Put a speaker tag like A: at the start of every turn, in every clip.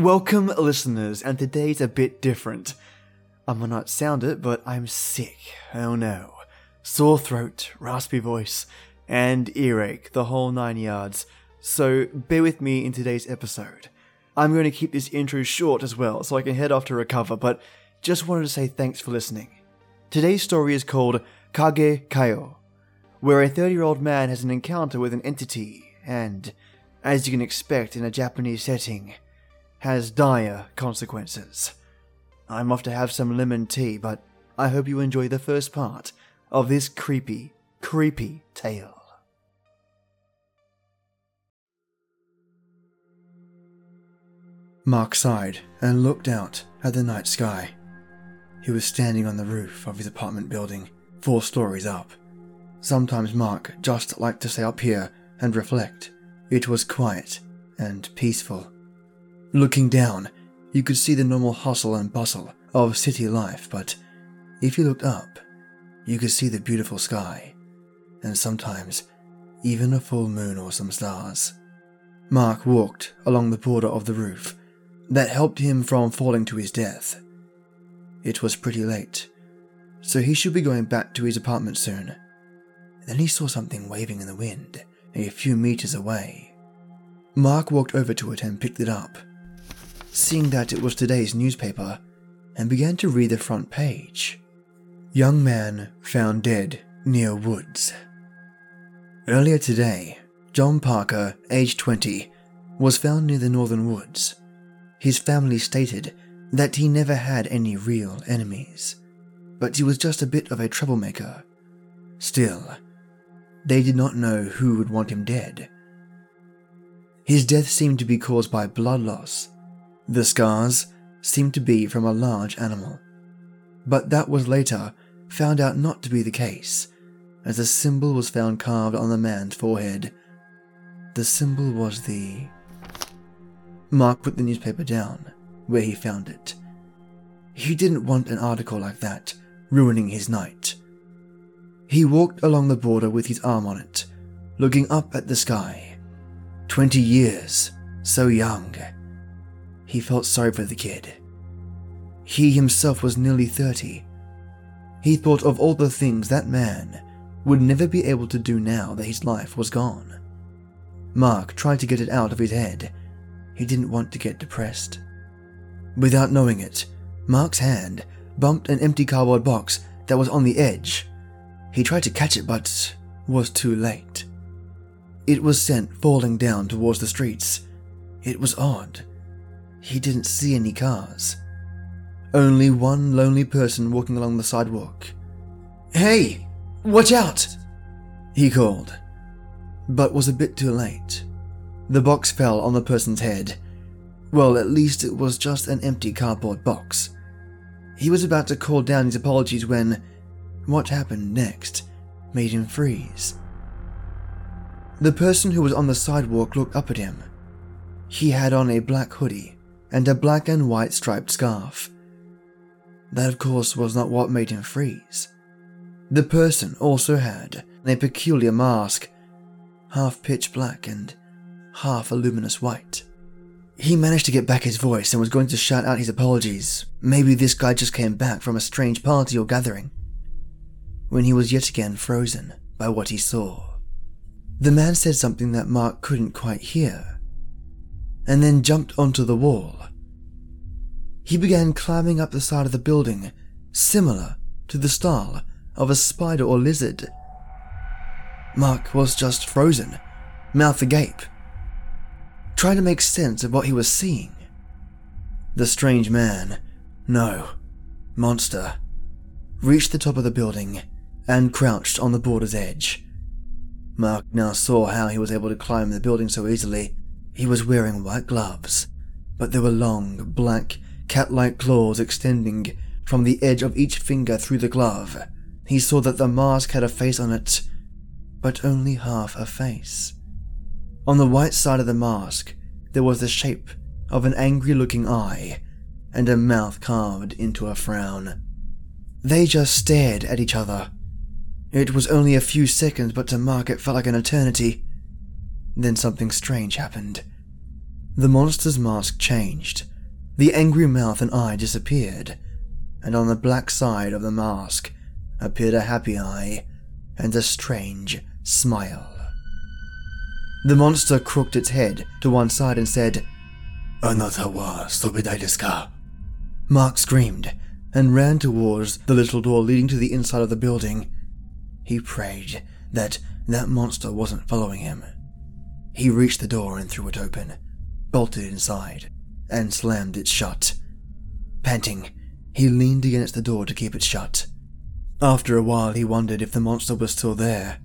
A: Welcome, listeners, and today's a bit different. I might not sound it, but I'm sick. Oh no. Sore throat, raspy voice, and earache, the whole nine yards. So bear with me in today's episode. I'm going to keep this intro short as well, so I can head off to recover, but just wanted to say thanks for listening. Today's story is called Kage Kao, where a 30 year old man has an encounter with an entity, and, as you can expect in a Japanese setting, has dire consequences. I'm off to have some lemon tea, but I hope you enjoy the first part of this creepy, creepy tale. Mark sighed and looked out at the night sky. He was standing on the roof of his apartment building, four stories up. Sometimes Mark just liked to stay up here and reflect. It was quiet and peaceful. Looking down, you could see the normal hustle and bustle of city life, but if you looked up, you could see the beautiful sky, and sometimes even a full moon or some stars. Mark walked along the border of the roof that helped him from falling to his death. It was pretty late, so he should be going back to his apartment soon. Then he saw something waving in the wind a few meters away. Mark walked over to it and picked it up, seeing that it was today's newspaper, and began to read the front page. Young man found dead near woods. Earlier today, John Parker, age 20, was found near the northern woods. His family stated that he never had any real enemies, but he was just a bit of a troublemaker. Still, they did not know who would want him dead. His death seemed to be caused by blood loss. The scars seemed to be from a large animal, but that was later found out not to be the case, as a symbol was found carved on the man's forehead. The symbol was the. Mark put the newspaper down where he found it. He didn't want an article like that ruining his night. He walked along the border with his arm on it, looking up at the sky. Twenty years, so young. He felt sorry for the kid. He himself was nearly 30. He thought of all the things that man would never be able to do now that his life was gone. Mark tried to get it out of his head. He didn't want to get depressed. Without knowing it, Mark's hand bumped an empty cardboard box that was on the edge he tried to catch it, but was too late. It was sent falling down towards the streets. It was odd. He didn't see any cars. Only one lonely person walking along the sidewalk. Hey, watch out! He called, but was a bit too late. The box fell on the person's head. Well, at least it was just an empty cardboard box. He was about to call down his apologies when what happened next made him freeze. The person who was on the sidewalk looked up at him. He had on a black hoodie and a black and white striped scarf. That, of course, was not what made him freeze. The person also had a peculiar mask, half pitch black and half a luminous white. He managed to get back his voice and was going to shout out his apologies. Maybe this guy just came back from a strange party or gathering when he was yet again frozen by what he saw. The man said something that Mark couldn't quite hear, and then jumped onto the wall. He began climbing up the side of the building, similar to the style of a spider or lizard. Mark was just frozen, mouth agape, trying to make sense of what he was seeing. The strange man, no, monster, reached the top of the building and crouched on the border's edge. Mark now saw how he was able to climb the building so easily. He was wearing white gloves, but there were long, black, cat like claws extending from the edge of each finger through the glove. He saw that the mask had a face on it, but only half a face. On the white side of the mask, there was the shape of an angry looking eye and a mouth carved into a frown. They just stared at each other it was only a few seconds, but to Mark it felt like an eternity. Then something strange happened. The monster's mask changed. The angry mouth and eye disappeared, and on the black side of the mask appeared a happy eye and a strange smile. The monster crooked its head to one side and said, Another wa stupidai desu? Mark screamed and ran towards the little door leading to the inside of the building. He prayed that that monster wasn't following him. He reached the door and threw it open, bolted inside, and slammed it shut. Panting, he leaned against the door to keep it shut. After a while, he wondered if the monster was still there,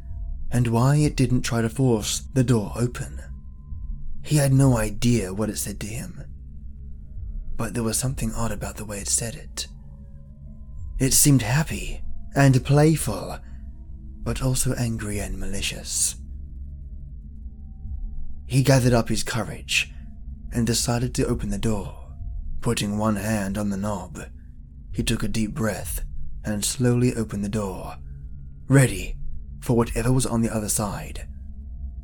A: and why it didn't try to force the door open. He had no idea what it said to him, but there was something odd about the way it said it. It seemed happy and playful, but also angry and malicious. He gathered up his courage and decided to open the door. Putting one hand on the knob, he took a deep breath and slowly opened the door, ready for whatever was on the other side.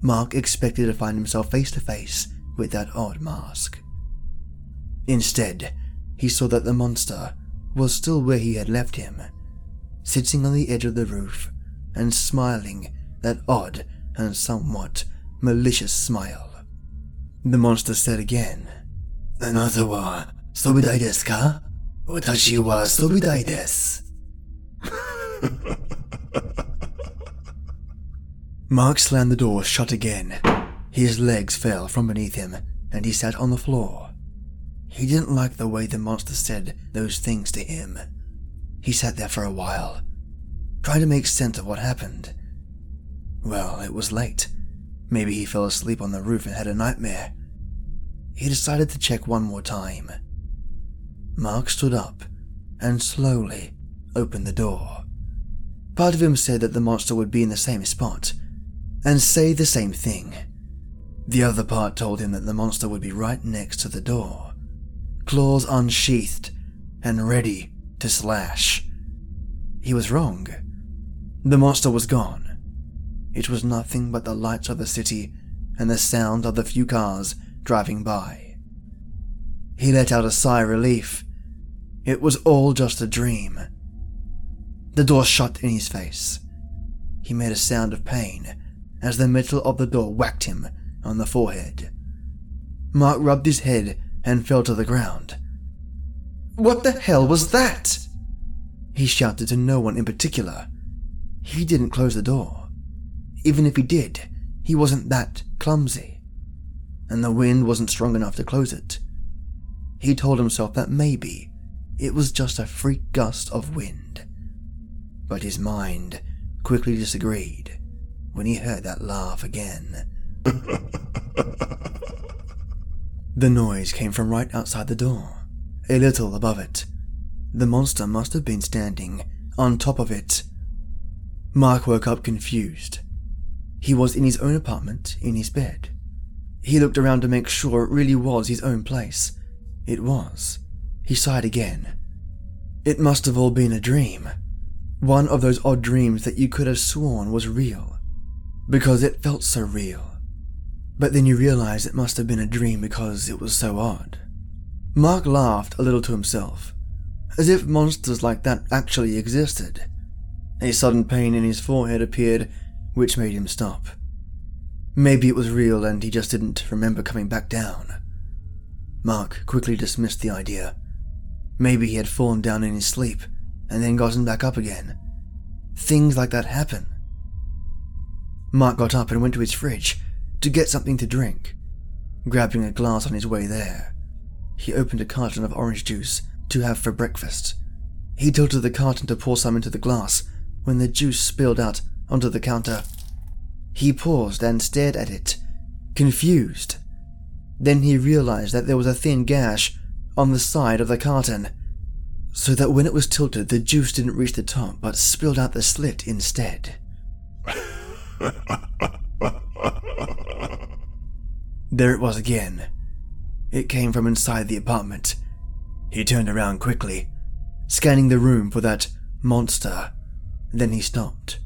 A: Mark expected to find himself face to face with that odd mask. Instead, he saw that the monster was still where he had left him, sitting on the edge of the roof and smiling that odd and somewhat malicious smile. The monster said again, Another wa sobidai desu ka? Watashi wa sobidai desu. Mark slammed the door shut again. His legs fell from beneath him, and he sat on the floor. He didn't like the way the monster said those things to him. He sat there for a while, trying to make sense of what happened. Well, it was late. Maybe he fell asleep on the roof and had a nightmare. He decided to check one more time. Mark stood up and slowly opened the door. Part of him said that the monster would be in the same spot and say the same thing. The other part told him that the monster would be right next to the door, claws unsheathed and ready to slash. He was wrong. The monster was gone. It was nothing but the lights of the city and the sound of the few cars driving by. He let out a sigh of relief. It was all just a dream. The door shut in his face. He made a sound of pain as the metal of the door whacked him on the forehead. Mark rubbed his head and fell to the ground. What the hell was that? He shouted to no one in particular. He didn't close the door. Even if he did, he wasn't that clumsy. And the wind wasn't strong enough to close it. He told himself that maybe it was just a freak gust of wind. But his mind quickly disagreed when he heard that laugh again. the noise came from right outside the door, a little above it. The monster must have been standing on top of it. Mark woke up confused. He was in his own apartment, in his bed. He looked around to make sure it really was his own place. It was. He sighed again. It must have all been a dream. One of those odd dreams that you could have sworn was real. Because it felt so real. But then you realize it must have been a dream because it was so odd. Mark laughed a little to himself as if monsters like that actually existed. A sudden pain in his forehead appeared, which made him stop. Maybe it was real and he just didn't remember coming back down. Mark quickly dismissed the idea. Maybe he had fallen down in his sleep and then gotten back up again. Things like that happen. Mark got up and went to his fridge to get something to drink. Grabbing a glass on his way there, he opened a carton of orange juice to have for breakfast. He tilted the carton to pour some into the glass when the juice spilled out onto the counter. He paused and stared at it, confused. Then he realized that there was a thin gash on the side of the carton, so that when it was tilted, the juice didn't reach the top but spilled out the slit instead. there it was again. It came from inside the apartment, he turned around quickly, scanning the room for that monster. Then he stopped,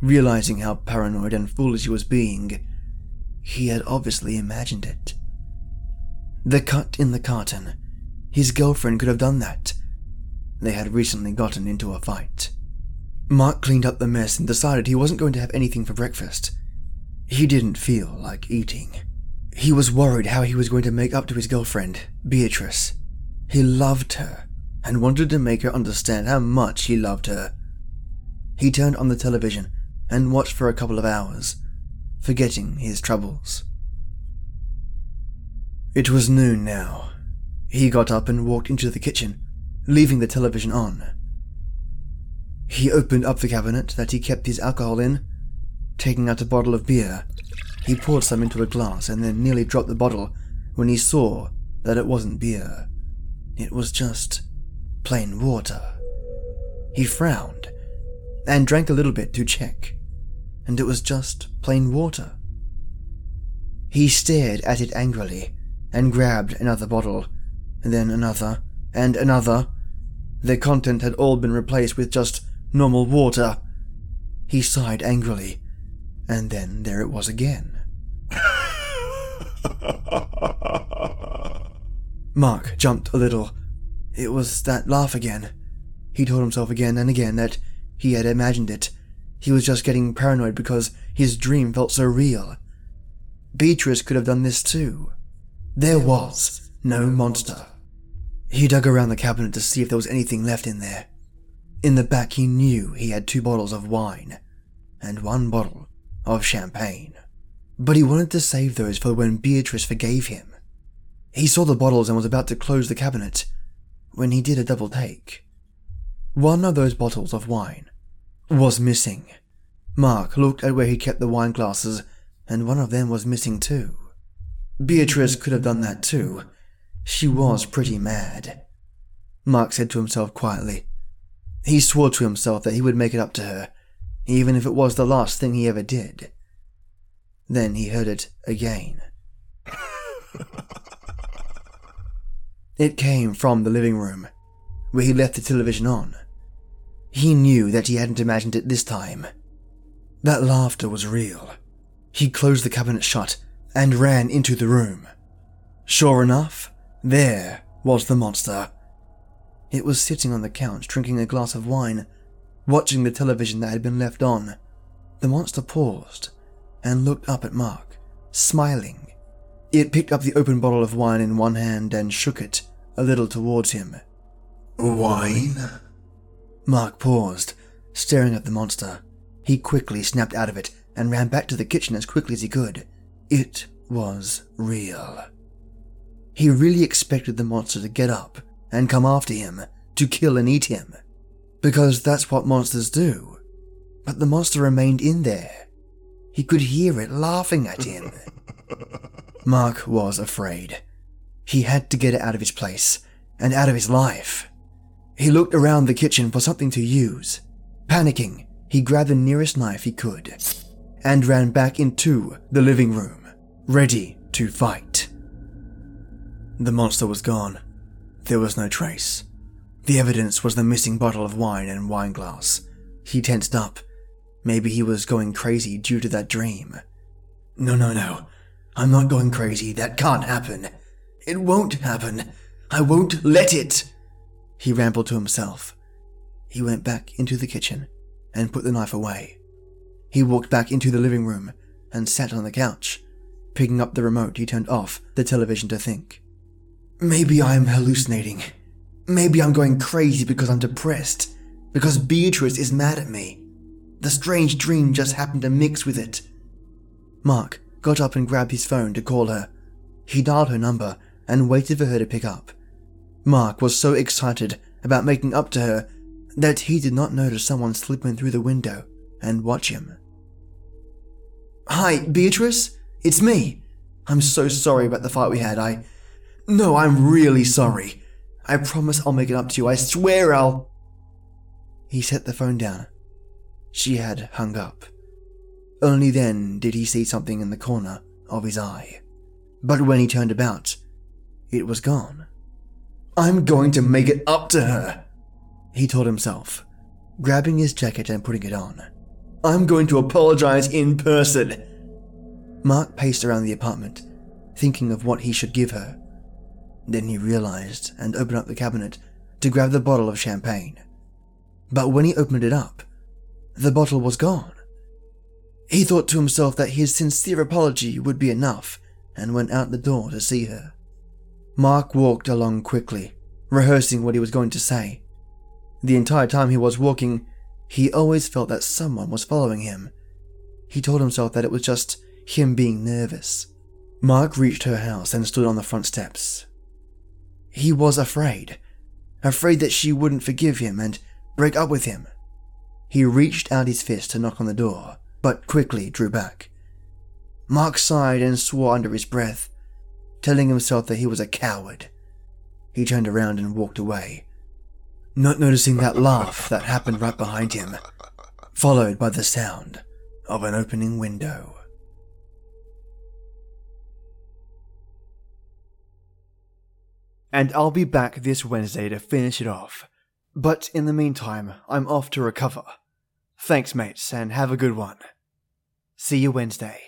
A: realizing how paranoid and foolish he was being. He had obviously imagined it. The cut in the carton. His girlfriend could have done that. They had recently gotten into a fight. Mark cleaned up the mess and decided he wasn't going to have anything for breakfast. He didn't feel like eating. He was worried how he was going to make up to his girlfriend, Beatrice. He loved her and wanted to make her understand how much he loved her. He turned on the television and watched for a couple of hours, forgetting his troubles. It was noon now. He got up and walked into the kitchen, leaving the television on. He opened up the cabinet that he kept his alcohol in, taking out a bottle of beer. He poured some into a glass and then nearly dropped the bottle when he saw that it wasn't beer. It was just plain water. He frowned and drank a little bit to check, and it was just plain water. He stared at it angrily and grabbed another bottle, and then another, and another. The content had all been replaced with just normal water. He sighed angrily, and then there it was again. Mark jumped a little. It was that laugh again. He told himself again and again that he had imagined it. He was just getting paranoid because his dream felt so real. Beatrice could have done this too. There was no monster. He dug around the cabinet to see if there was anything left in there. In the back, he knew he had two bottles of wine and one bottle of champagne. But he wanted to save those for when Beatrice forgave him. He saw the bottles and was about to close the cabinet when he did a double take. One of those bottles of wine was missing. Mark looked at where he kept the wine glasses, and one of them was missing too. Beatrice could have done that too. She was pretty mad. Mark said to himself quietly. He swore to himself that he would make it up to her, even if it was the last thing he ever did. Then he heard it again. it came from the living room, where he left the television on. He knew that he hadn't imagined it this time. That laughter was real. He closed the cabinet shut and ran into the room. Sure enough, there was the monster. It was sitting on the couch drinking a glass of wine, watching the television that had been left on. The monster paused and looked up at Mark, smiling. It picked up the open bottle of wine in one hand and shook it a little towards him.
B: Wine?
A: Mark paused, staring at the monster. He quickly snapped out of it and ran back to the kitchen as quickly as he could. It was real. He really expected the monster to get up and come after him, to kill and eat him. Because that's what monsters do. But the monster remained in there. He could hear it laughing at him. Mark was afraid. He had to get it out of his place and out of his life. He looked around the kitchen for something to use. Panicking, he grabbed the nearest knife he could and ran back into the living room, ready to fight. The monster was gone. There was no trace. The evidence was the missing bottle of wine and wine glass. He tensed up. Maybe he was going crazy due to that dream. No, no, no. I'm not going crazy. That can't happen. It won't happen. I won't let it. He rambled to himself. He went back into the kitchen and put the knife away. He walked back into the living room and sat on the couch. Picking up the remote, he turned off the television to think. Maybe I'm hallucinating. Maybe I'm going crazy because I'm depressed. Because Beatrice is mad at me. The strange dream just happened to mix with it. Mark got up and grabbed his phone to call her. He dialed her number and waited for her to pick up. Mark was so excited about making up to her that he did not notice someone slip in through the window and watch him. Hi, Beatrice? It's me. I'm so sorry about the fight we had. I. No, I'm really sorry. I promise I'll make it up to you. I swear I'll. He set the phone down. She had hung up. Only then did he see something in the corner of his eye. But when he turned about, it was gone. I'm going to make it up to her, he told himself, grabbing his jacket and putting it on. I'm going to apologize in person. Mark paced around the apartment, thinking of what he should give her. Then he realized and opened up the cabinet to grab the bottle of champagne. But when he opened it up, the bottle was gone. He thought to himself that his sincere apology would be enough and went out the door to see her. Mark walked along quickly, rehearsing what he was going to say. The entire time he was walking, he always felt that someone was following him. He told himself that it was just him being nervous. Mark reached her house and stood on the front steps. He was afraid, afraid that she wouldn't forgive him and break up with him. He reached out his fist to knock on the door, but quickly drew back. Mark sighed and swore under his breath, telling himself that he was a coward. He turned around and walked away, not noticing that laugh that happened right behind him, followed by the sound of an opening window. And I'll be back this Wednesday to finish it off. But in the meantime, I'm off to recover. Thanks, mates, and have a good one. See you Wednesday.